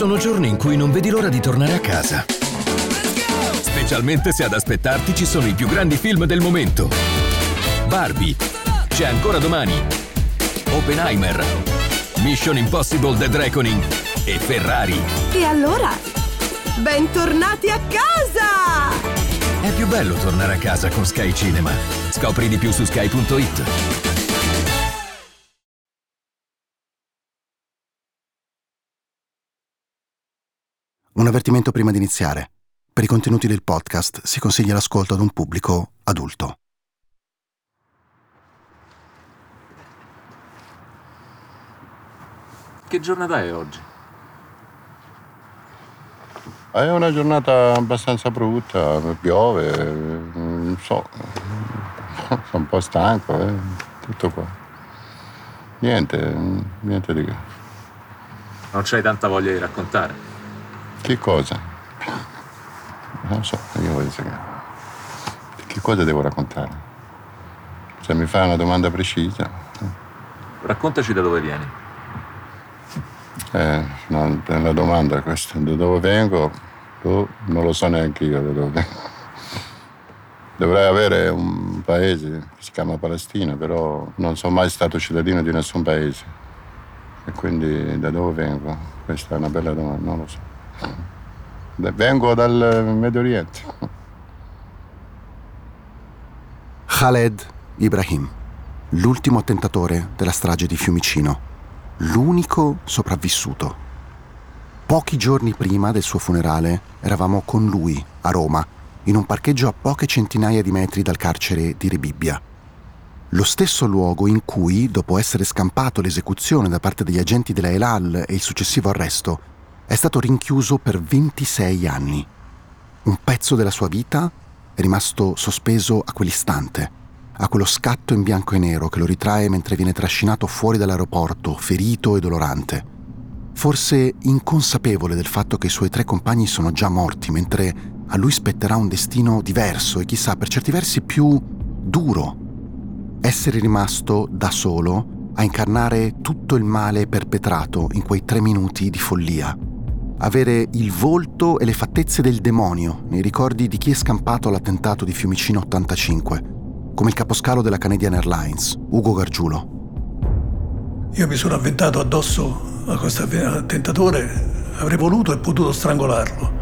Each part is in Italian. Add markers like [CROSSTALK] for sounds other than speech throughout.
sono giorni in cui non vedi l'ora di tornare a casa. Specialmente se ad aspettarti ci sono i più grandi film del momento. Barbie. C'è ancora domani. Oppenheimer. Mission Impossible Dead Reckoning. E Ferrari. E allora? Bentornati a casa! È più bello tornare a casa con Sky Cinema. Scopri di più su sky.it. avvertimento prima di iniziare. Per i contenuti del podcast si consiglia l'ascolto ad un pubblico adulto. Che giornata è oggi? È una giornata abbastanza brutta, piove, non so, [LAUGHS] sono un po' stanco, eh, tutto qua. Niente, niente di che. Non c'hai tanta voglia di raccontare? Che cosa? Non so, io voglio sapere. Che cosa devo raccontare? Se mi fai una domanda precisa. Raccontaci da dove vieni. Eh, no, è una domanda questa. Da dove vengo? Oh, non lo so neanche io da dove vengo. Dovrei avere un paese che si chiama Palestina, però non sono mai stato cittadino di nessun paese. E quindi da dove vengo? Questa è una bella domanda, non lo so. Vengo dal Medio Oriente. Khaled Ibrahim, l'ultimo attentatore della strage di Fiumicino, l'unico sopravvissuto. Pochi giorni prima del suo funerale eravamo con lui a Roma, in un parcheggio a poche centinaia di metri dal carcere di Rebibbia. Lo stesso luogo in cui, dopo essere scampato l'esecuzione da parte degli agenti della Elal e il successivo arresto, è stato rinchiuso per 26 anni. Un pezzo della sua vita è rimasto sospeso a quell'istante, a quello scatto in bianco e nero che lo ritrae mentre viene trascinato fuori dall'aeroporto, ferito e dolorante. Forse inconsapevole del fatto che i suoi tre compagni sono già morti, mentre a lui spetterà un destino diverso e chissà per certi versi più duro. Essere rimasto da solo a incarnare tutto il male perpetrato in quei tre minuti di follia avere il volto e le fattezze del demonio nei ricordi di chi è scampato all'attentato di Fiumicino 85, come il caposcalo della Canadian Airlines, Ugo Gargiulo. Io mi sono avventato addosso a questo attentatore, avrei voluto e potuto strangolarlo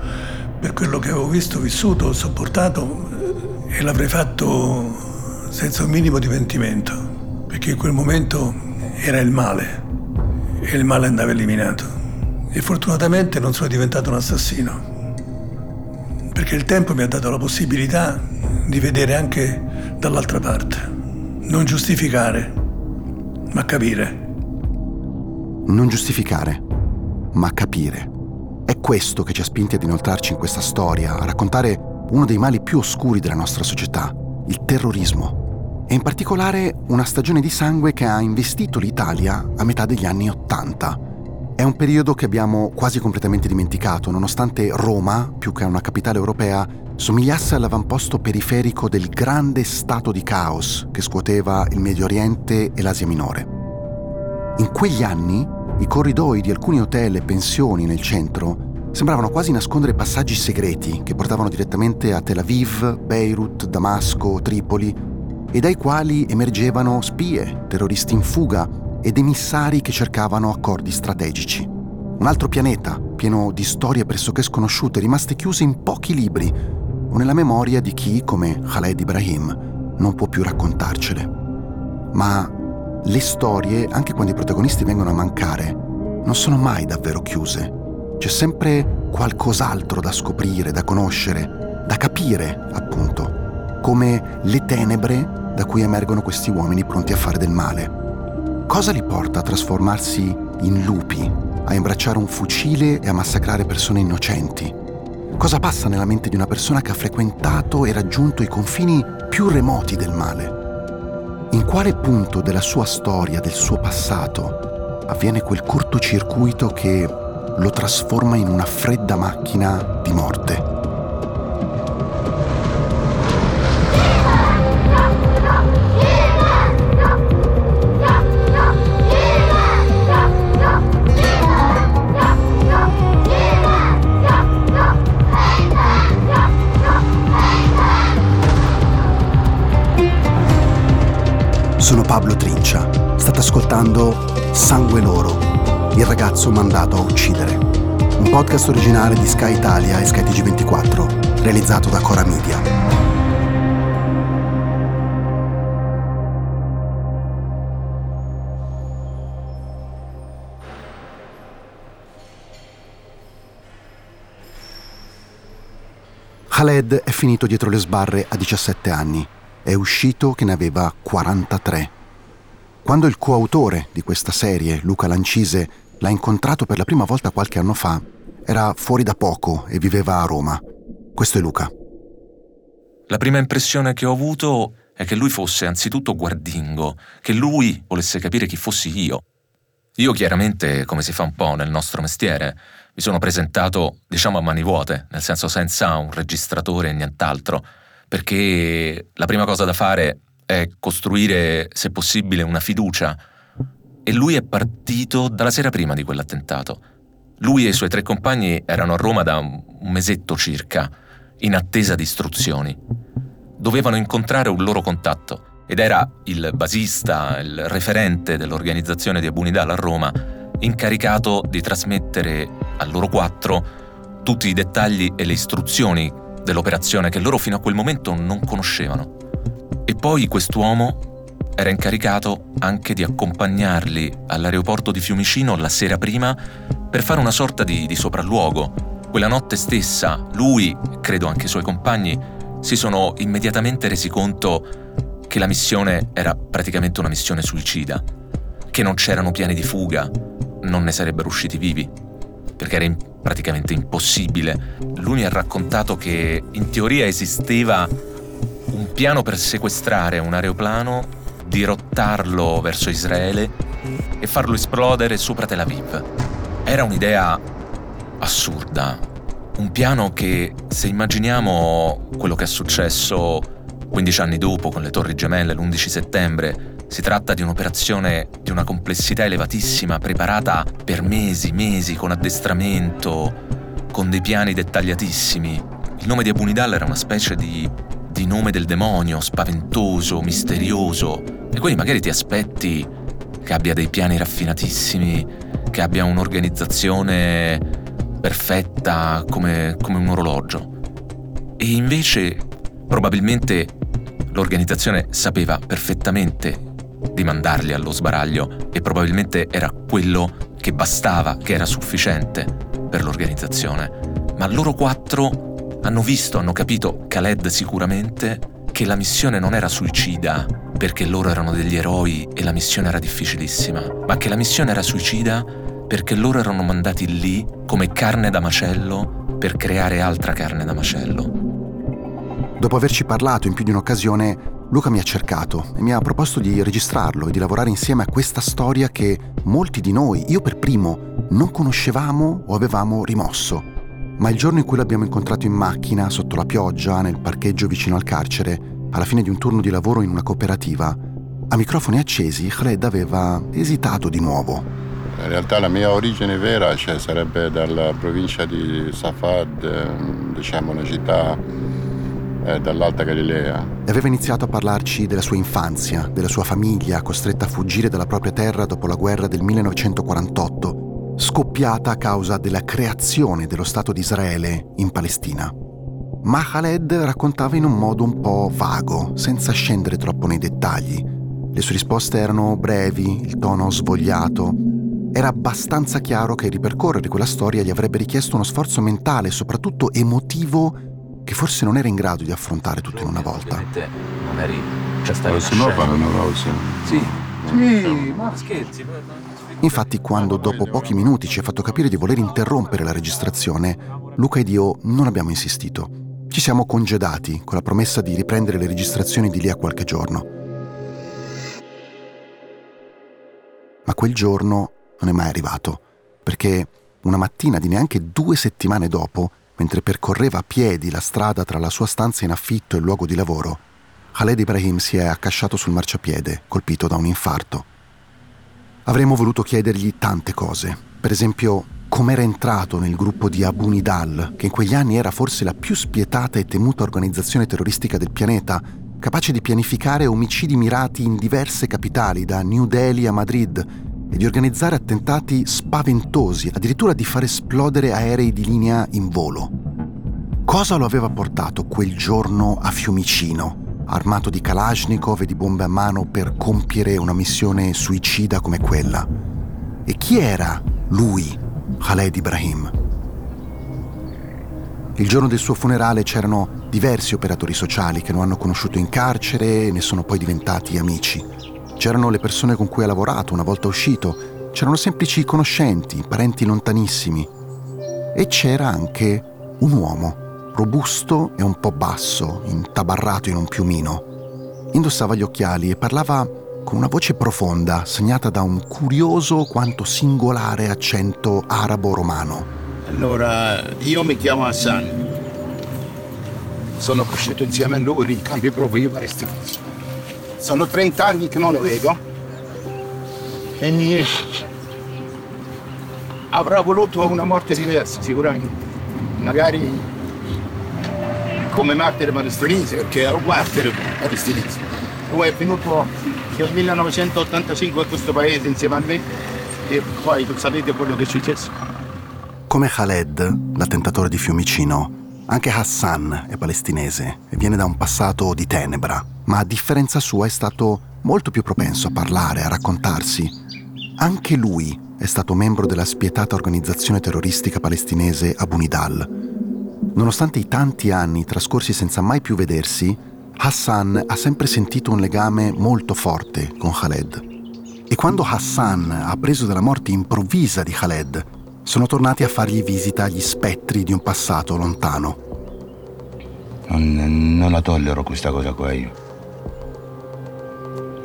per quello che avevo visto, vissuto, sopportato e l'avrei fatto senza un minimo di pentimento, perché in quel momento era il male e il male andava eliminato. E fortunatamente non sono diventato un assassino, perché il tempo mi ha dato la possibilità di vedere anche dall'altra parte. Non giustificare, ma capire. Non giustificare, ma capire. È questo che ci ha spinti ad inoltrarci in questa storia, a raccontare uno dei mali più oscuri della nostra società, il terrorismo. E in particolare una stagione di sangue che ha investito l'Italia a metà degli anni Ottanta è un periodo che abbiamo quasi completamente dimenticato, nonostante Roma, più che una capitale europea, somigliasse all'avamposto periferico del grande stato di caos che scuoteva il Medio Oriente e l'Asia Minore. In quegli anni, i corridoi di alcuni hotel e pensioni nel centro sembravano quasi nascondere passaggi segreti che portavano direttamente a Tel Aviv, Beirut, Damasco, Tripoli e dai quali emergevano spie, terroristi in fuga ed emissari che cercavano accordi strategici. Un altro pianeta, pieno di storie pressoché sconosciute, rimaste chiuse in pochi libri o nella memoria di chi, come Khaled Ibrahim, non può più raccontarcele. Ma le storie, anche quando i protagonisti vengono a mancare, non sono mai davvero chiuse. C'è sempre qualcos'altro da scoprire, da conoscere, da capire, appunto, come le tenebre da cui emergono questi uomini pronti a fare del male. Cosa li porta a trasformarsi in lupi, a imbracciare un fucile e a massacrare persone innocenti? Cosa passa nella mente di una persona che ha frequentato e raggiunto i confini più remoti del male? In quale punto della sua storia, del suo passato, avviene quel cortocircuito che lo trasforma in una fredda macchina di morte? Ragazzo mandato a uccidere. Un podcast originale di Sky Italia e Sky TG24, realizzato da Cora Media. Khaled è finito dietro le sbarre a 17 anni. È uscito che ne aveva 43. Quando il coautore di questa serie, Luca Lancise, l'ha incontrato per la prima volta qualche anno fa, era fuori da poco e viveva a Roma. Questo è Luca. La prima impressione che ho avuto è che lui fosse anzitutto guardingo, che lui volesse capire chi fossi io. Io chiaramente, come si fa un po' nel nostro mestiere, mi sono presentato, diciamo, a mani vuote, nel senso senza un registratore e nient'altro, perché la prima cosa da fare è costruire, se possibile, una fiducia. E lui è partito dalla sera prima di quell'attentato. Lui e i suoi tre compagni erano a Roma da un mesetto circa, in attesa di istruzioni. Dovevano incontrare un loro contatto ed era il basista, il referente dell'organizzazione di Abunidal a Roma, incaricato di trasmettere a loro quattro tutti i dettagli e le istruzioni dell'operazione che loro fino a quel momento non conoscevano. E poi quest'uomo era incaricato anche di accompagnarli all'aeroporto di Fiumicino la sera prima per fare una sorta di, di sopralluogo. Quella notte stessa lui, credo anche i suoi compagni, si sono immediatamente resi conto che la missione era praticamente una missione suicida, che non c'erano piani di fuga, non ne sarebbero usciti vivi, perché era praticamente impossibile. Lui mi ha raccontato che in teoria esisteva un piano per sequestrare un aeroplano, dirottarlo verso Israele e farlo esplodere sopra Tel Aviv. Era un'idea assurda, un piano che se immaginiamo quello che è successo 15 anni dopo con le Torri Gemelle l'11 settembre si tratta di un'operazione di una complessità elevatissima, preparata per mesi, mesi, con addestramento, con dei piani dettagliatissimi. Il nome di Abunidal era una specie di, di nome del demonio, spaventoso, misterioso. E quindi magari ti aspetti che abbia dei piani raffinatissimi, che abbia un'organizzazione perfetta come, come un orologio. E invece probabilmente l'organizzazione sapeva perfettamente di mandarli allo sbaraglio e probabilmente era quello che bastava, che era sufficiente per l'organizzazione. Ma loro quattro hanno visto, hanno capito, Khaled sicuramente, che la missione non era suicida perché loro erano degli eroi e la missione era difficilissima, ma che la missione era suicida perché loro erano mandati lì come carne da macello per creare altra carne da macello. Dopo averci parlato in più di un'occasione, Luca mi ha cercato e mi ha proposto di registrarlo e di lavorare insieme a questa storia che molti di noi, io per primo, non conoscevamo o avevamo rimosso. Ma il giorno in cui l'abbiamo incontrato in macchina, sotto la pioggia, nel parcheggio vicino al carcere, alla fine di un turno di lavoro in una cooperativa, a microfoni accesi, Khaled aveva esitato di nuovo. In realtà la mia origine vera cioè, sarebbe dalla provincia di Safad, ehm, diciamo una città eh, dall'Alta Galilea. Aveva iniziato a parlarci della sua infanzia, della sua famiglia costretta a fuggire dalla propria terra dopo la guerra del 1948, scoppiata a causa della creazione dello Stato di Israele in Palestina. Ma Khaled raccontava in un modo un po' vago, senza scendere troppo nei dettagli. Le sue risposte erano brevi, il tono svogliato. Era abbastanza chiaro che ripercorrere quella storia gli avrebbe richiesto uno sforzo mentale e soprattutto emotivo che forse non era in grado di affrontare tutto in una volta. Non eri. Cioè stavi? Sì. Sì, Ma scherzi. Infatti, quando dopo pochi minuti ci ha fatto capire di voler interrompere la registrazione, Luca ed io non abbiamo insistito. Ci siamo congedati con la promessa di riprendere le registrazioni di lì a qualche giorno. Ma quel giorno non è mai arrivato, perché una mattina di neanche due settimane dopo mentre percorreva a piedi la strada tra la sua stanza in affitto e il luogo di lavoro, Khaled Ibrahim si è accasciato sul marciapiede, colpito da un infarto. Avremmo voluto chiedergli tante cose, per esempio com'era entrato nel gruppo di Abu Nidal, che in quegli anni era forse la più spietata e temuta organizzazione terroristica del pianeta, capace di pianificare omicidi mirati in diverse capitali, da New Delhi a Madrid, e di organizzare attentati spaventosi, addirittura di far esplodere aerei di linea in volo. Cosa lo aveva portato quel giorno a Fiumicino, armato di Kalashnikov e di bombe a mano per compiere una missione suicida come quella? E chi era lui, Khaled Ibrahim? Il giorno del suo funerale c'erano diversi operatori sociali che lo hanno conosciuto in carcere e ne sono poi diventati amici. C'erano le persone con cui ha lavorato una volta uscito, c'erano semplici conoscenti, parenti lontanissimi. E c'era anche un uomo, robusto e un po' basso, intabarrato in un piumino. Indossava gli occhiali e parlava con una voce profonda, segnata da un curioso quanto singolare accento arabo-romano. Allora, io mi chiamo Hassan. Sono cresciuto insieme a lui in campi proprio palestinesi. Sono 30 anni che non lo vedo. E mi... avrà voluto una morte diversa, sicuramente. Magari come martire palestinese, perché ero martire palestinese. Lui è venuto nel 1985 a questo paese insieme a me e poi sapete quello che è successo. Come Khaled, l'attentatore di Fiumicino, anche Hassan è palestinese e viene da un passato di tenebra, ma a differenza sua è stato molto più propenso a parlare, a raccontarsi. Anche lui è stato membro della spietata organizzazione terroristica palestinese Abu Nidal. Nonostante i tanti anni trascorsi senza mai più vedersi, Hassan ha sempre sentito un legame molto forte con Khaled. E quando Hassan ha appreso della morte improvvisa di Khaled, sono tornati a fargli visita gli spettri di un passato lontano. Non, non la tollero questa cosa qua io.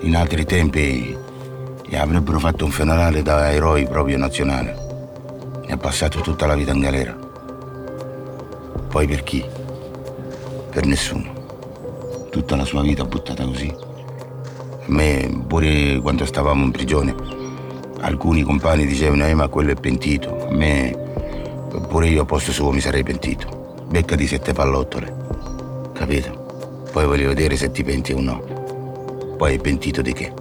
In altri tempi gli avrebbero fatto un funerale da eroi proprio nazionali. E ha passato tutta la vita in galera. Poi per chi? Per nessuno. Tutta la sua vita buttata così. A me, pure quando stavamo in prigione, Alcuni compagni dicevano, eh, ma quello è pentito. A me, pure io a posto suo mi sarei pentito. Becca di sette pallottole. Capito? Poi voglio vedere se ti penti o no. Poi è pentito di che?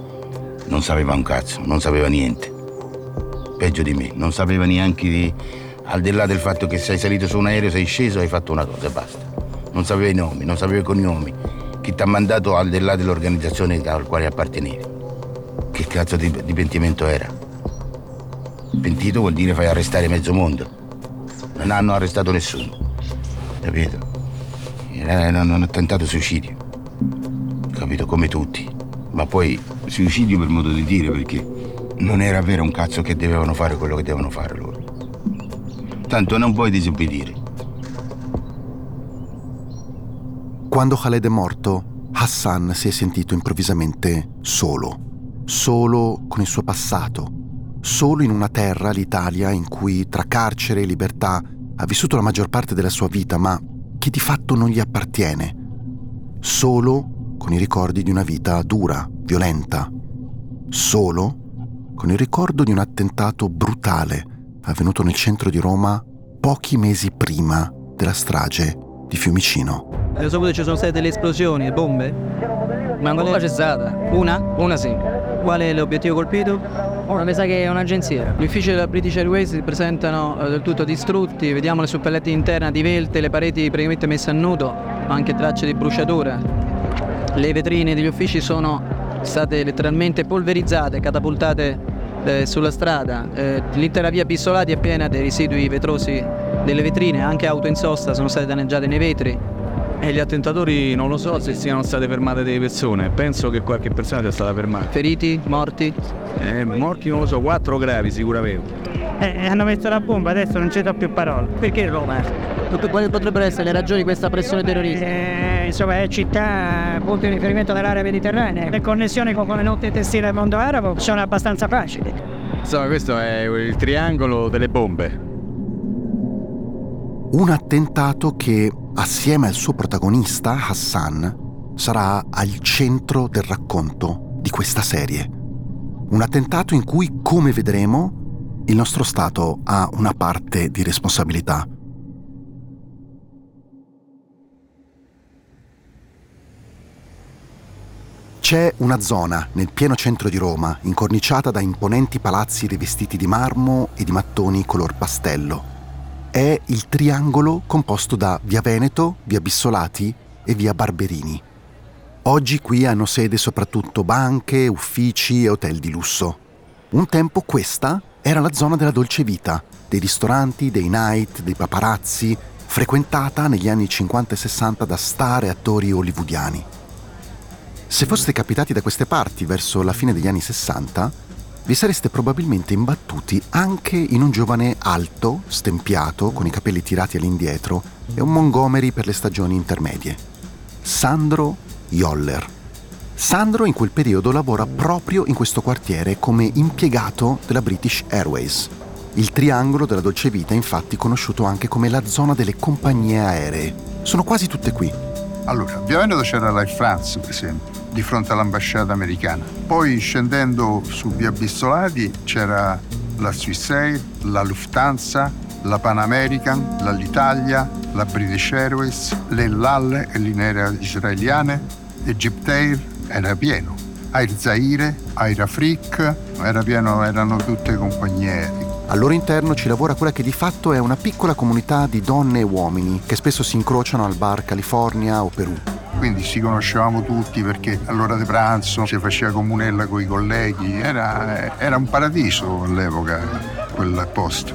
Non sapeva un cazzo, non sapeva niente. Peggio di me, non sapeva neanche di... Al di là del fatto che sei salito su un aereo, sei sceso hai fatto una cosa e basta. Non sapeva i nomi, non sapeva i cognomi. Chi ti ha mandato al di là dell'organizzazione al quale appartenevi. Che cazzo di, di pentimento era? Pentito vuol dire fai arrestare mezzo mondo. Non hanno arrestato nessuno. Capito? Hanno tentato suicidio. Capito? Come tutti. Ma poi suicidio per modo di dire perché non era vero un cazzo che dovevano fare quello che devono fare loro. Tanto non puoi disobbedire. Quando Khaled è morto, Hassan si è sentito improvvisamente solo. Solo con il suo passato, solo in una terra, l'Italia, in cui tra carcere e libertà ha vissuto la maggior parte della sua vita, ma che di fatto non gli appartiene. Solo con i ricordi di una vita dura, violenta. Solo con il ricordo di un attentato brutale avvenuto nel centro di Roma pochi mesi prima della strage di Fiumicino. Ho saputo che ci sono state delle esplosioni, bombe? Ma ancora c'è stata. Una? Una sì. Qual è l'obiettivo colpito? Ora mi sa che è un'agenzia. Gli uffici della British Airways si presentano eh, del tutto distrutti, vediamo le suppelletti interne divelte, le pareti praticamente messe a nudo, anche tracce di bruciatura. Le vetrine degli uffici sono state letteralmente polverizzate, catapultate eh, sulla strada. Eh, l'intera via Bissolati è piena dei residui vetrosi delle vetrine, anche auto in sosta sono state danneggiate nei vetri. E gli attentatori non lo so se siano state fermate delle persone, penso che qualche persona sia stata fermata. Feriti? Morti? Eh, morti non lo so, quattro gravi sicuramente. Eh, hanno messo la bomba, adesso non c'è più parole. Perché Roma? Quali potrebbero essere le ragioni di questa pressione terroristica? Eh, insomma, è città, punto di riferimento dell'area mediterranea. Le connessioni con le notti testili del mondo arabo sono abbastanza facili. Insomma, questo è il triangolo delle bombe. Un attentato che assieme al suo protagonista, Hassan, sarà al centro del racconto di questa serie. Un attentato in cui, come vedremo, il nostro Stato ha una parte di responsabilità. C'è una zona nel pieno centro di Roma, incorniciata da imponenti palazzi rivestiti di marmo e di mattoni color pastello. È il triangolo composto da Via Veneto, Via Bissolati e Via Barberini. Oggi qui hanno sede soprattutto banche, uffici e hotel di lusso. Un tempo questa era la zona della dolce vita, dei ristoranti, dei night, dei paparazzi, frequentata negli anni 50 e 60 da star e attori hollywoodiani. Se foste capitati da queste parti verso la fine degli anni 60, vi sareste probabilmente imbattuti anche in un giovane alto, stempiato, con i capelli tirati all'indietro e un Montgomery per le stagioni intermedie. Sandro Joller. Sandro in quel periodo lavora proprio in questo quartiere come impiegato della British Airways. Il triangolo della dolce vita è infatti conosciuto anche come la zona delle compagnie aeree. Sono quasi tutte qui. Allora, via Veneto c'era l'Air France, per esempio, di fronte all'ambasciata americana. Poi scendendo su via Bissolati c'era la Swissair, la Lufthansa, la Pan American, l'Alitalia, la British Airways, le LAL e linee israeliane, Egypt Air, era pieno. Air Zaire, Air Afrique, era pieno, erano tutte compagnie aeree. Al loro interno ci lavora quella che di fatto è una piccola comunità di donne e uomini che spesso si incrociano al bar California o Perù. Quindi ci conoscevamo tutti perché all'ora di pranzo si faceva comunella con i colleghi, era, era un paradiso all'epoca quel posto.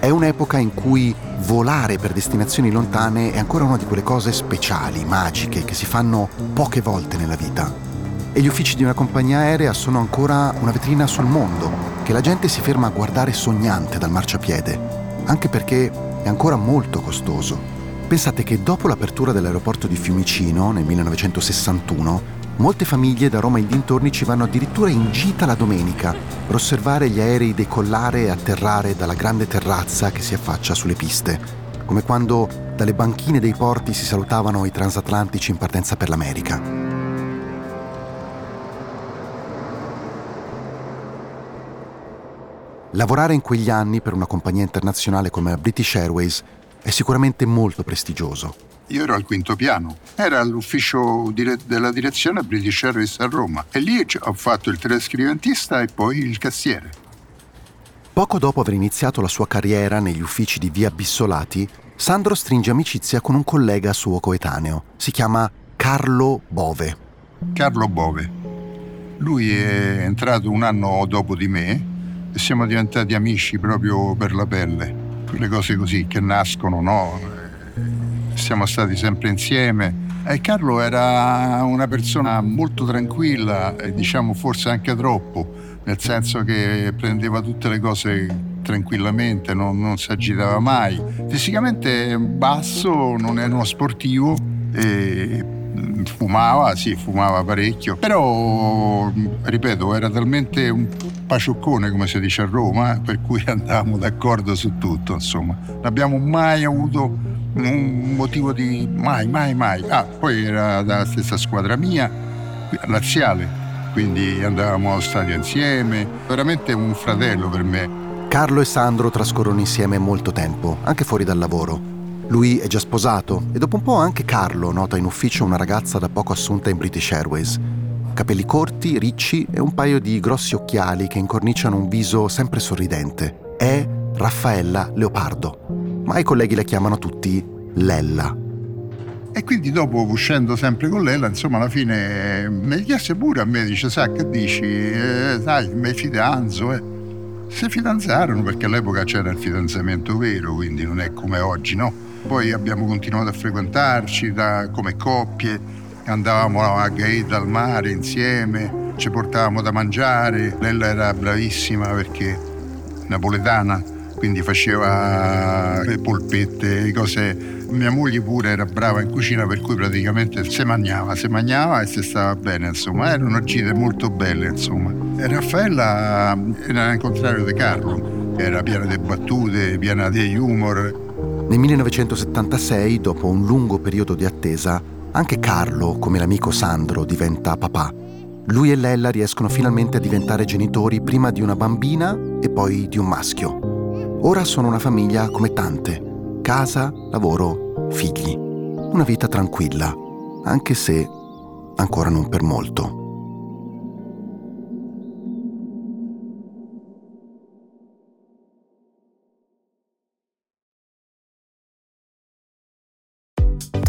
È un'epoca in cui volare per destinazioni lontane è ancora una di quelle cose speciali, magiche, che si fanno poche volte nella vita. E gli uffici di una compagnia aerea sono ancora una vetrina sul mondo, che la gente si ferma a guardare sognante dal marciapiede, anche perché è ancora molto costoso. Pensate che dopo l'apertura dell'aeroporto di Fiumicino nel 1961, molte famiglie da Roma in dintorni ci vanno addirittura in gita la domenica per osservare gli aerei decollare e atterrare dalla grande terrazza che si affaccia sulle piste, come quando dalle banchine dei porti si salutavano i transatlantici in partenza per l'America. Lavorare in quegli anni per una compagnia internazionale come British Airways è sicuramente molto prestigioso. Io ero al quinto piano, era all'ufficio dire- della direzione British Airways a Roma e lì ho fatto il telescriventista e poi il cassiere. Poco dopo aver iniziato la sua carriera negli uffici di Via Bissolati, Sandro stringe amicizia con un collega suo coetaneo. Si chiama Carlo Bove. Carlo Bove. Lui è entrato un anno dopo di me e siamo diventati amici proprio per la pelle. Quelle cose così che nascono, no? Siamo stati sempre insieme. E Carlo era una persona molto tranquilla, diciamo forse anche troppo, nel senso che prendeva tutte le cose tranquillamente, non, non si agitava mai. Fisicamente basso, non era uno sportivo e fumava, sì, fumava parecchio, però ripeto, era talmente un pacioccone come si dice a Roma, per cui [LAUGHS] andavamo d'accordo su tutto, insomma. Non abbiamo mai avuto un motivo di mai, mai, mai. Ah, poi era dalla stessa squadra mia, laziale, quindi andavamo allo stadio insieme, veramente un fratello per me. Carlo e Sandro trascorrono insieme molto tempo, anche fuori dal lavoro. Lui è già sposato e dopo un po' anche Carlo nota in ufficio una ragazza da poco assunta in British Airways. Capelli corti, ricci e un paio di grossi occhiali che incorniciano un viso sempre sorridente. È Raffaella Leopardo, ma i colleghi la chiamano tutti Lella. E quindi dopo uscendo sempre con lei, insomma alla fine mi chiese pure a me, dice, sa che dici, eh, sai, mi fidanzo, eh. Si fidanzarono perché all'epoca c'era il fidanzamento vero, quindi non è come oggi, no? Poi abbiamo continuato a frequentarci da, come coppie, andavamo a Gaeta al mare insieme, ci portavamo da mangiare. Lella era bravissima perché napoletana, quindi faceva le polpette, cose. Mia moglie pure era brava in cucina, per cui praticamente si mangiava, si mangiava e si stava bene, insomma. Erano gite molto belle, insomma. E Raffaella era il contrario di Carlo, era piena di battute, piena di humor, nel 1976, dopo un lungo periodo di attesa, anche Carlo, come l'amico Sandro, diventa papà. Lui e Lella riescono finalmente a diventare genitori prima di una bambina e poi di un maschio. Ora sono una famiglia come tante. Casa, lavoro, figli. Una vita tranquilla, anche se ancora non per molto.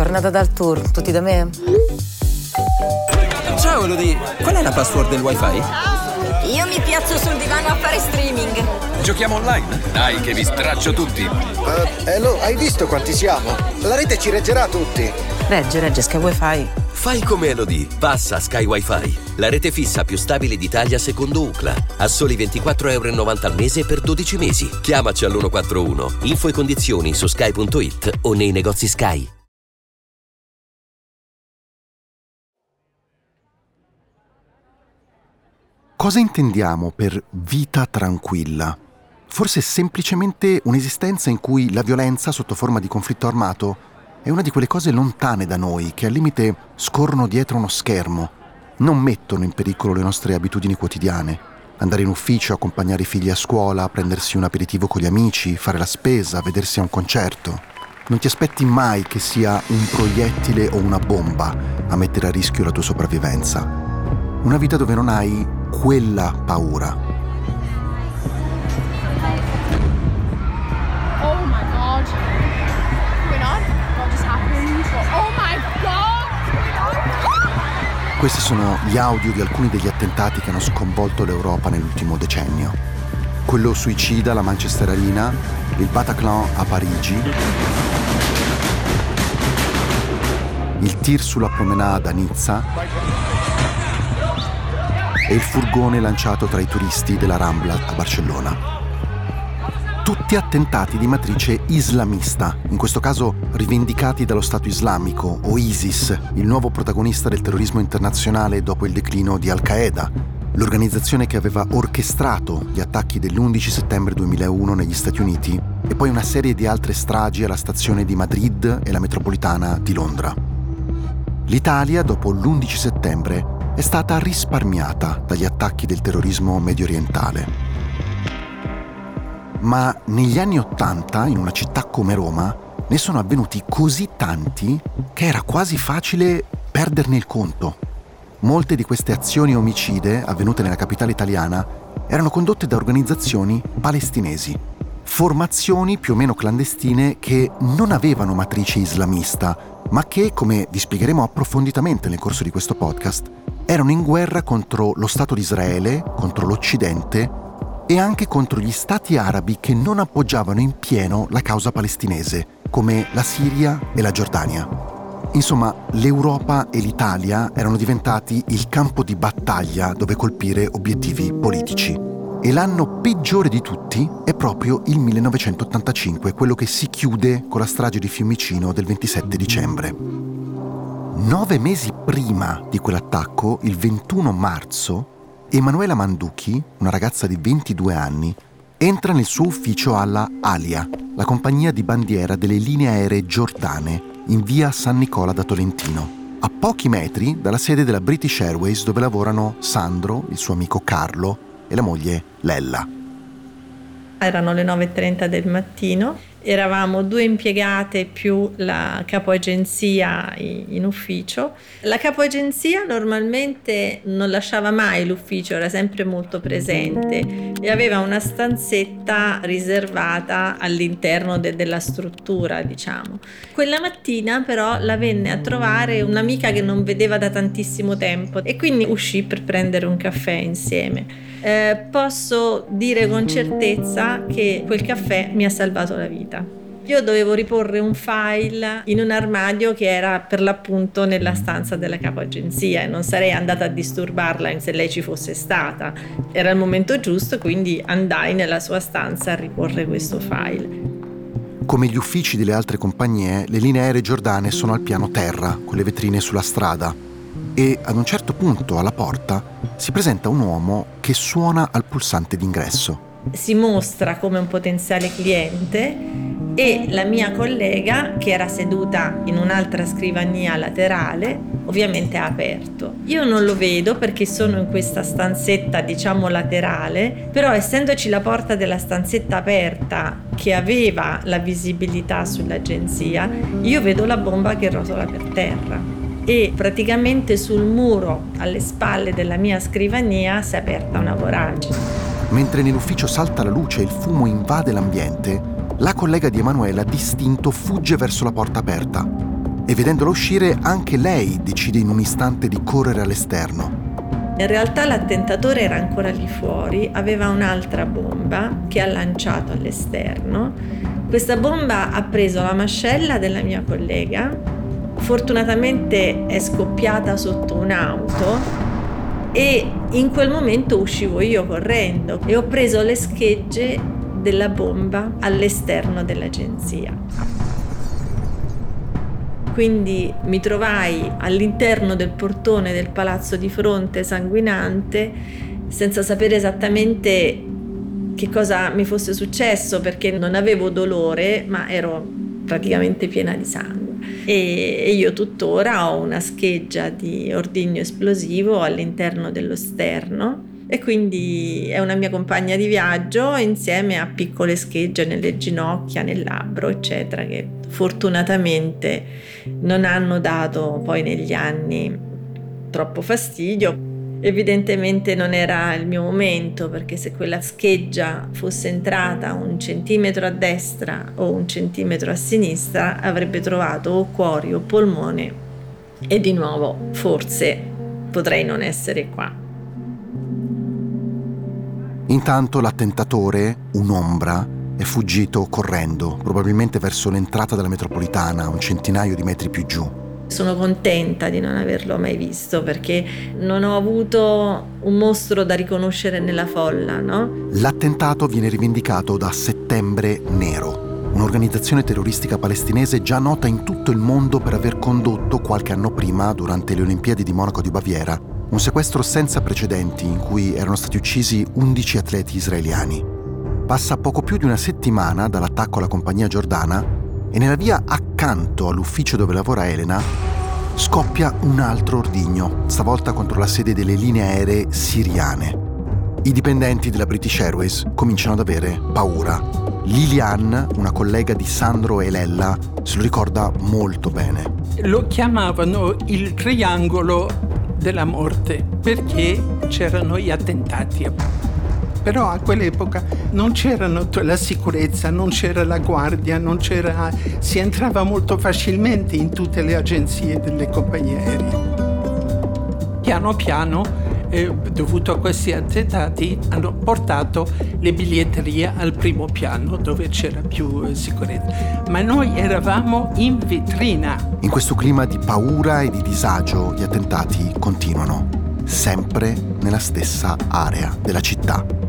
Tornata dal tour, tutti da me? Ciao Elodie, qual è la password del wifi? Io mi piazzo sul divano a fare streaming. Giochiamo online? Dai che vi straccio tutti. Uh, Elo, hai visto quanti siamo? La rete ci reggerà tutti. Regge, regge, Sky Wi-Fi. Fai come Elodie, passa a Sky Wi-Fi. La rete fissa più stabile d'Italia secondo UCLA. A soli 24,90 euro al mese per 12 mesi. Chiamaci all'141. Info e condizioni su sky.it o nei negozi Sky. Cosa intendiamo per vita tranquilla? Forse semplicemente un'esistenza in cui la violenza sotto forma di conflitto armato è una di quelle cose lontane da noi che al limite scorrono dietro uno schermo, non mettono in pericolo le nostre abitudini quotidiane. Andare in ufficio, accompagnare i figli a scuola, prendersi un aperitivo con gli amici, fare la spesa, vedersi a un concerto. Non ti aspetti mai che sia un proiettile o una bomba a mettere a rischio la tua sopravvivenza. Una vita dove non hai quella paura. Oh? Oh! Questi sono gli audio di alcuni degli attentati che hanno sconvolto l'Europa nell'ultimo decennio. Quello suicida alla Manchester Arena, il Bataclan a Parigi, il tir sulla promenade a Nizza e il furgone lanciato tra i turisti della Rambla a Barcellona. Tutti attentati di matrice islamista, in questo caso rivendicati dallo Stato islamico o ISIS, il nuovo protagonista del terrorismo internazionale dopo il declino di Al-Qaeda, l'organizzazione che aveva orchestrato gli attacchi dell'11 settembre 2001 negli Stati Uniti e poi una serie di altre stragi alla stazione di Madrid e la metropolitana di Londra. L'Italia, dopo l'11 settembre, è stata risparmiata dagli attacchi del terrorismo medio orientale. Ma negli anni Ottanta, in una città come Roma, ne sono avvenuti così tanti che era quasi facile perderne il conto. Molte di queste azioni omicide avvenute nella capitale italiana erano condotte da organizzazioni palestinesi, formazioni più o meno clandestine che non avevano matrice islamista, ma che, come vi spiegheremo approfonditamente nel corso di questo podcast, erano in guerra contro lo Stato di Israele, contro l'Occidente e anche contro gli stati arabi che non appoggiavano in pieno la causa palestinese, come la Siria e la Giordania. Insomma, l'Europa e l'Italia erano diventati il campo di battaglia dove colpire obiettivi politici. E l'anno peggiore di tutti è proprio il 1985, quello che si chiude con la strage di Fiumicino del 27 dicembre. Nove mesi prima di quell'attacco, il 21 marzo, Emanuela Manducchi, una ragazza di 22 anni, entra nel suo ufficio alla Alia, la compagnia di bandiera delle linee aeree giordane, in via San Nicola da Tolentino, a pochi metri dalla sede della British Airways dove lavorano Sandro, il suo amico Carlo e la moglie Lella. Erano le 9.30 del mattino eravamo due impiegate più la capo agenzia in ufficio. La capo agenzia normalmente non lasciava mai l'ufficio, era sempre molto presente e aveva una stanzetta riservata all'interno de- della struttura, diciamo. Quella mattina però la venne a trovare un'amica che non vedeva da tantissimo tempo e quindi uscì per prendere un caffè insieme. Eh, posso dire con certezza che quel caffè mi ha salvato la vita. Io dovevo riporre un file in un armadio che era per l'appunto nella stanza della capo agenzia e non sarei andata a disturbarla se lei ci fosse stata. Era il momento giusto, quindi andai nella sua stanza a riporre questo file. Come gli uffici delle altre compagnie, le linee aeree giordane sono al piano terra, con le vetrine sulla strada. E ad un certo punto alla porta si presenta un uomo che suona al pulsante d'ingresso. Si mostra come un potenziale cliente e la mia collega che era seduta in un'altra scrivania laterale ovviamente ha aperto. Io non lo vedo perché sono in questa stanzetta diciamo laterale, però essendoci la porta della stanzetta aperta che aveva la visibilità sull'agenzia, io vedo la bomba che rotola per terra e praticamente sul muro alle spalle della mia scrivania si è aperta una voragine. Mentre nell'ufficio salta la luce e il fumo invade l'ambiente, la collega di Emanuela distinto fugge verso la porta aperta. e vedendola uscire anche lei decide in un istante di correre all'esterno. In realtà l'attentatore era ancora lì fuori, aveva un'altra bomba che ha lanciato all'esterno. Questa bomba ha preso la mascella della mia collega, fortunatamente è scoppiata sotto un'auto e in quel momento uscivo io correndo e ho preso le schegge della bomba all'esterno dell'agenzia. Quindi mi trovai all'interno del portone del palazzo di fronte sanguinante senza sapere esattamente che cosa mi fosse successo perché non avevo dolore ma ero praticamente piena di sangue e io tuttora ho una scheggia di ordigno esplosivo all'interno dello sterno e quindi è una mia compagna di viaggio insieme a piccole schegge nelle ginocchia, nel labbro, eccetera, che fortunatamente non hanno dato poi negli anni troppo fastidio. Evidentemente non era il mio momento perché se quella scheggia fosse entrata un centimetro a destra o un centimetro a sinistra avrebbe trovato o cuori o polmone e di nuovo forse potrei non essere qua. Intanto l'attentatore, un'ombra, è fuggito correndo, probabilmente verso l'entrata della metropolitana, un centinaio di metri più giù. Sono contenta di non averlo mai visto perché non ho avuto un mostro da riconoscere nella folla, no? L'attentato viene rivendicato da Settembre Nero, un'organizzazione terroristica palestinese già nota in tutto il mondo per aver condotto qualche anno prima, durante le Olimpiadi di Monaco di Baviera, un sequestro senza precedenti in cui erano stati uccisi 11 atleti israeliani. Passa poco più di una settimana dall'attacco alla compagnia giordana e nella via accanto all'ufficio dove lavora Elena scoppia un altro ordigno, stavolta contro la sede delle linee aeree siriane. I dipendenti della British Airways cominciano ad avere paura. Lilian, una collega di Sandro e Lella, se lo ricorda molto bene. Lo chiamavano il triangolo della morte perché c'erano gli attentati però a quell'epoca non c'era la sicurezza, non c'era la guardia, c'era, si entrava molto facilmente in tutte le agenzie delle compagnie aeree. Piano piano, eh, dovuto a questi attentati, hanno portato le biglietterie al primo piano dove c'era più eh, sicurezza. Ma noi eravamo in vetrina. In questo clima di paura e di disagio gli attentati continuano, sempre nella stessa area della città.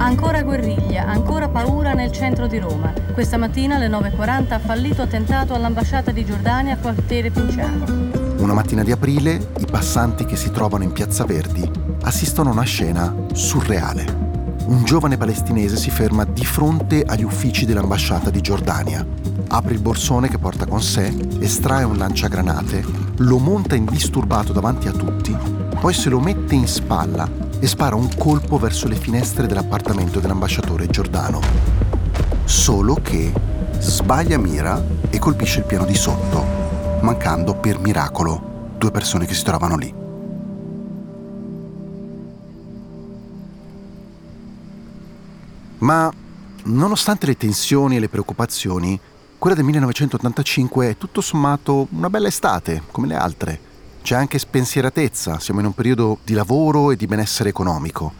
Ancora guerriglia, ancora paura nel centro di Roma. Questa mattina alle 9.40 ha fallito attentato all'ambasciata di Giordania a quartiere Pinciano. Una mattina di aprile, i passanti che si trovano in Piazza Verdi assistono a una scena surreale. Un giovane palestinese si ferma di fronte agli uffici dell'ambasciata di Giordania. Apre il borsone che porta con sé, estrae un lanciagranate, lo monta indisturbato davanti a tutti, poi se lo mette in spalla e spara un colpo verso le finestre dell'appartamento dell'ambasciatore Giordano. Solo che sbaglia mira e colpisce il piano di sotto, mancando per miracolo due persone che si trovano lì. Ma nonostante le tensioni e le preoccupazioni, quella del 1985 è tutto sommato una bella estate, come le altre c'è anche spensieratezza, siamo in un periodo di lavoro e di benessere economico.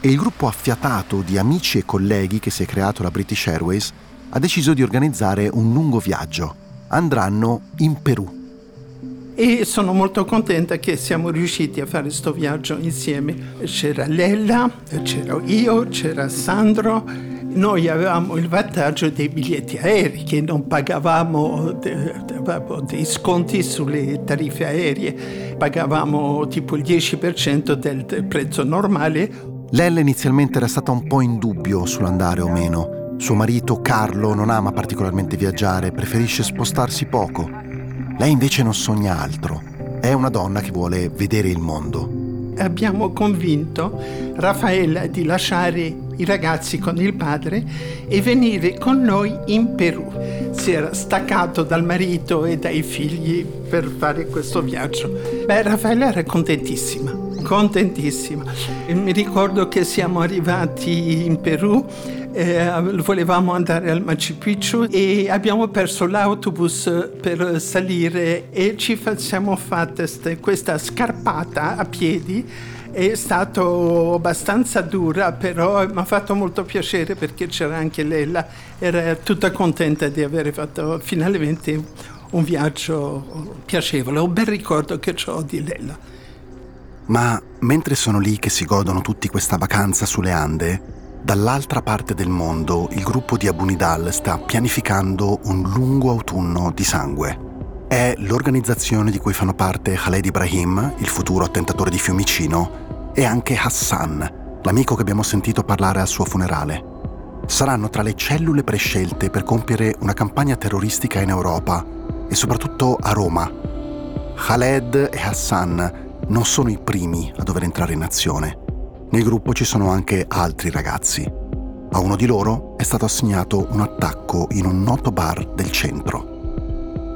E il gruppo affiatato di amici e colleghi che si è creato la British Airways ha deciso di organizzare un lungo viaggio. Andranno in Perù. E sono molto contenta che siamo riusciti a fare questo viaggio insieme. C'era Lella, c'ero io, c'era Sandro, noi avevamo il vantaggio dei biglietti aerei, che non pagavamo dei sconti sulle tariffe aeree, pagavamo tipo il 10% del prezzo normale. Lella inizialmente era stata un po' in dubbio sull'andare o meno. Suo marito Carlo non ama particolarmente viaggiare, preferisce spostarsi poco. Lei invece non sogna altro. È una donna che vuole vedere il mondo. Abbiamo convinto Raffaella di lasciare i ragazzi con il padre e venire con noi in Perù. Si era staccato dal marito e dai figli per fare questo viaggio. Beh, Raffaella era contentissima. Contentissima. E mi ricordo che siamo arrivati in Perù eh, volevamo andare al Machu Picchu e abbiamo perso l'autobus per salire e ci siamo fatte questa scarpata a piedi è stato abbastanza dura, però mi ha fatto molto piacere perché c'era anche lei, era tutta contenta di aver fatto finalmente un viaggio piacevole, un bel ricordo che ho di Lella. Ma mentre sono lì che si godono tutti questa vacanza sulle Ande, dall'altra parte del mondo il gruppo di Abunidal sta pianificando un lungo autunno di sangue. È l'organizzazione di cui fanno parte Khaled Ibrahim, il futuro attentatore di Fiumicino, e anche Hassan, l'amico che abbiamo sentito parlare al suo funerale. Saranno tra le cellule prescelte per compiere una campagna terroristica in Europa e soprattutto a Roma. Khaled e Hassan non sono i primi a dover entrare in azione. Nel gruppo ci sono anche altri ragazzi. A uno di loro è stato assegnato un attacco in un noto bar del centro.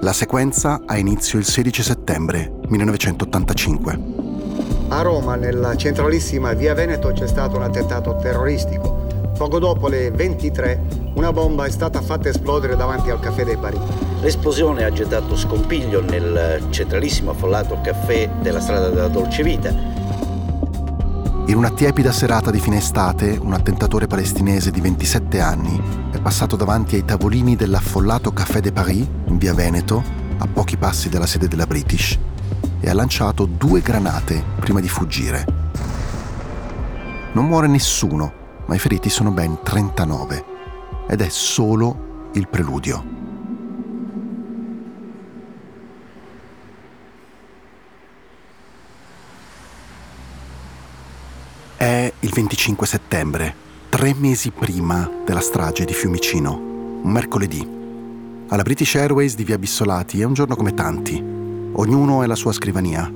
La sequenza ha inizio il 16 settembre 1985. A Roma, nella centralissima via Veneto, c'è stato un attentato terroristico. Poco dopo le 23, una bomba è stata fatta esplodere davanti al caffè dei Parigi. L'esplosione ha gettato scompiglio nel centralissimo affollato caffè della strada della Dolce Vita. In una tiepida serata di fine estate, un attentatore palestinese di 27 anni è passato davanti ai tavolini dell'affollato Café de Paris, in via Veneto, a pochi passi dalla sede della British, e ha lanciato due granate prima di fuggire. Non muore nessuno, ma i feriti sono ben 39 ed è solo il preludio. È il 25 settembre, tre mesi prima della strage di Fiumicino, un mercoledì. Alla British Airways di Via Bissolati è un giorno come tanti, Ognuno ha la sua scrivania.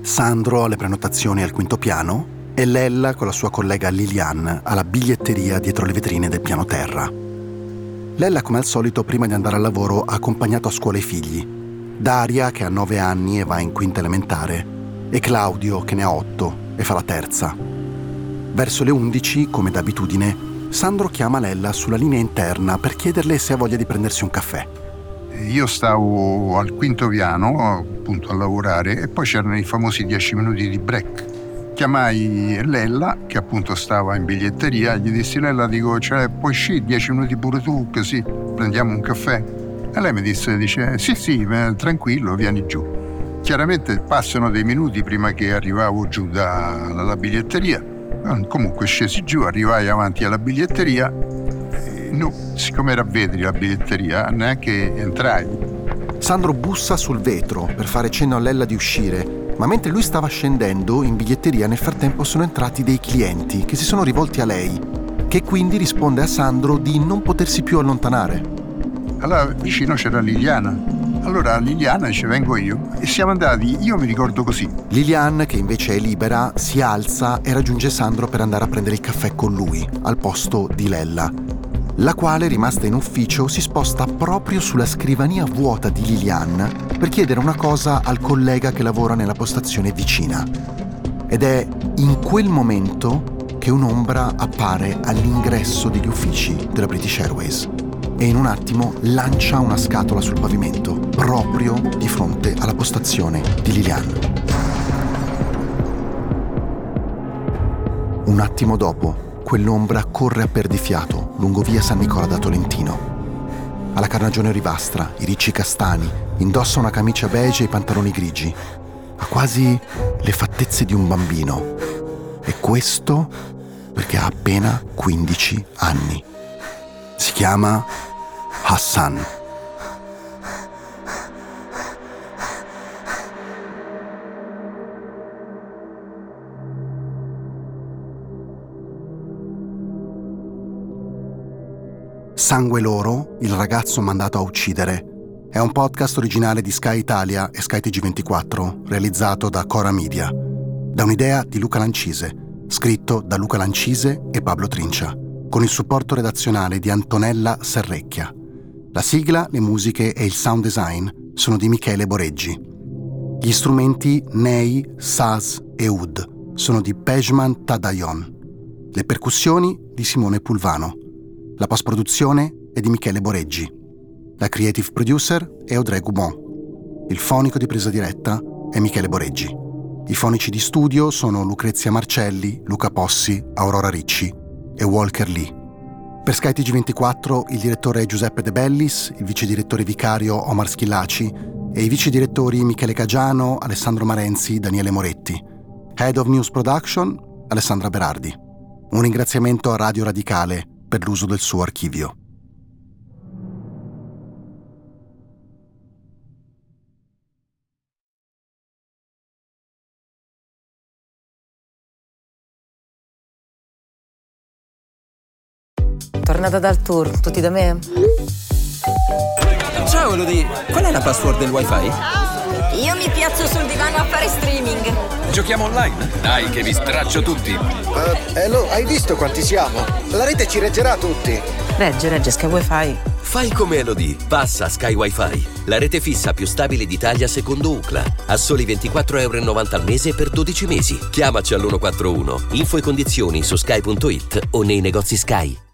Sandro ha le prenotazioni al quinto piano e Lella con la sua collega Lilian alla biglietteria dietro le vetrine del piano terra. Lella, come al solito, prima di andare al lavoro ha accompagnato a scuola i figli. Daria, che ha nove anni e va in quinta elementare, e Claudio, che ne ha otto e fa la terza. Verso le undici, come d'abitudine, Sandro chiama Lella sulla linea interna per chiederle se ha voglia di prendersi un caffè io stavo al quinto piano appunto a lavorare e poi c'erano i famosi dieci minuti di break. Chiamai Lella, che appunto stava in biglietteria, gli dissi Lella, dico, cioè, puoi uscire dieci minuti pure tu, così prendiamo un caffè? E lei mi disse, dice, sì sì, tranquillo, vieni giù. Chiaramente passano dei minuti prima che arrivavo giù da, dalla biglietteria. Comunque scesi giù, arrivai avanti alla biglietteria no, siccome era a vetri la biglietteria, neanche entrai. Sandro bussa sul vetro per fare cenno a Lella di uscire, ma mentre lui stava scendendo in biglietteria nel frattempo sono entrati dei clienti che si sono rivolti a lei, che quindi risponde a Sandro di non potersi più allontanare. Allora vicino c'era Liliana. Allora Liliana dice vengo io e siamo andati, io mi ricordo così. Lilian, che invece è libera, si alza e raggiunge Sandro per andare a prendere il caffè con lui, al posto di Lella la quale, rimasta in ufficio, si sposta proprio sulla scrivania vuota di Lilian per chiedere una cosa al collega che lavora nella postazione vicina. Ed è in quel momento che un'ombra appare all'ingresso degli uffici della British Airways e in un attimo lancia una scatola sul pavimento, proprio di fronte alla postazione di Lilian. Un attimo dopo, quell'ombra corre a perdifiato lungo via San Nicola da Tolentino. Ha la carnagione rivastra, i ricci castani, indossa una camicia beige e i pantaloni grigi. Ha quasi le fattezze di un bambino. E questo perché ha appena 15 anni. Si chiama Hassan. Sangue loro, il ragazzo mandato a uccidere, è un podcast originale di Sky Italia e Sky TG24, realizzato da Cora Media, da un'idea di Luca Lancise, scritto da Luca Lancise e Pablo Trincia, con il supporto redazionale di Antonella Serrecchia. La sigla, le musiche e il sound design sono di Michele Boreggi. Gli strumenti Nei, Saz e Ud sono di Pejman Tadayon, le percussioni di Simone Pulvano, la post-produzione è di Michele Boreggi, la creative producer è Audrey Goubon, il fonico di presa diretta è Michele Boreggi. I fonici di studio sono Lucrezia Marcelli, Luca Possi, Aurora Ricci e Walker Lee. Per skytg 24 il direttore Giuseppe De Bellis, il vice direttore vicario Omar Schillaci e i vice direttori Michele Cagiano, Alessandro Marenzi, Daniele Moretti. Head of News Production, Alessandra Berardi. Un ringraziamento a Radio Radicale per l'uso del suo archivio. Tornata dal tour, tutti da me? Ciao Elodie, qual è la password del wifi? Io mi piazzo sul divano a fare streaming. Giochiamo online? Dai che vi straccio tutti. Uh, Hello, hai visto quanti siamo? La rete ci reggerà tutti. Regge, regge, Sky Wi-Fi. Fai come Elodie, passa a Sky Wi-Fi, la rete fissa più stabile d'Italia secondo UCLA, a soli 24,90 euro al mese per 12 mesi. Chiamaci all'141. Info e condizioni su sky.it o nei negozi Sky.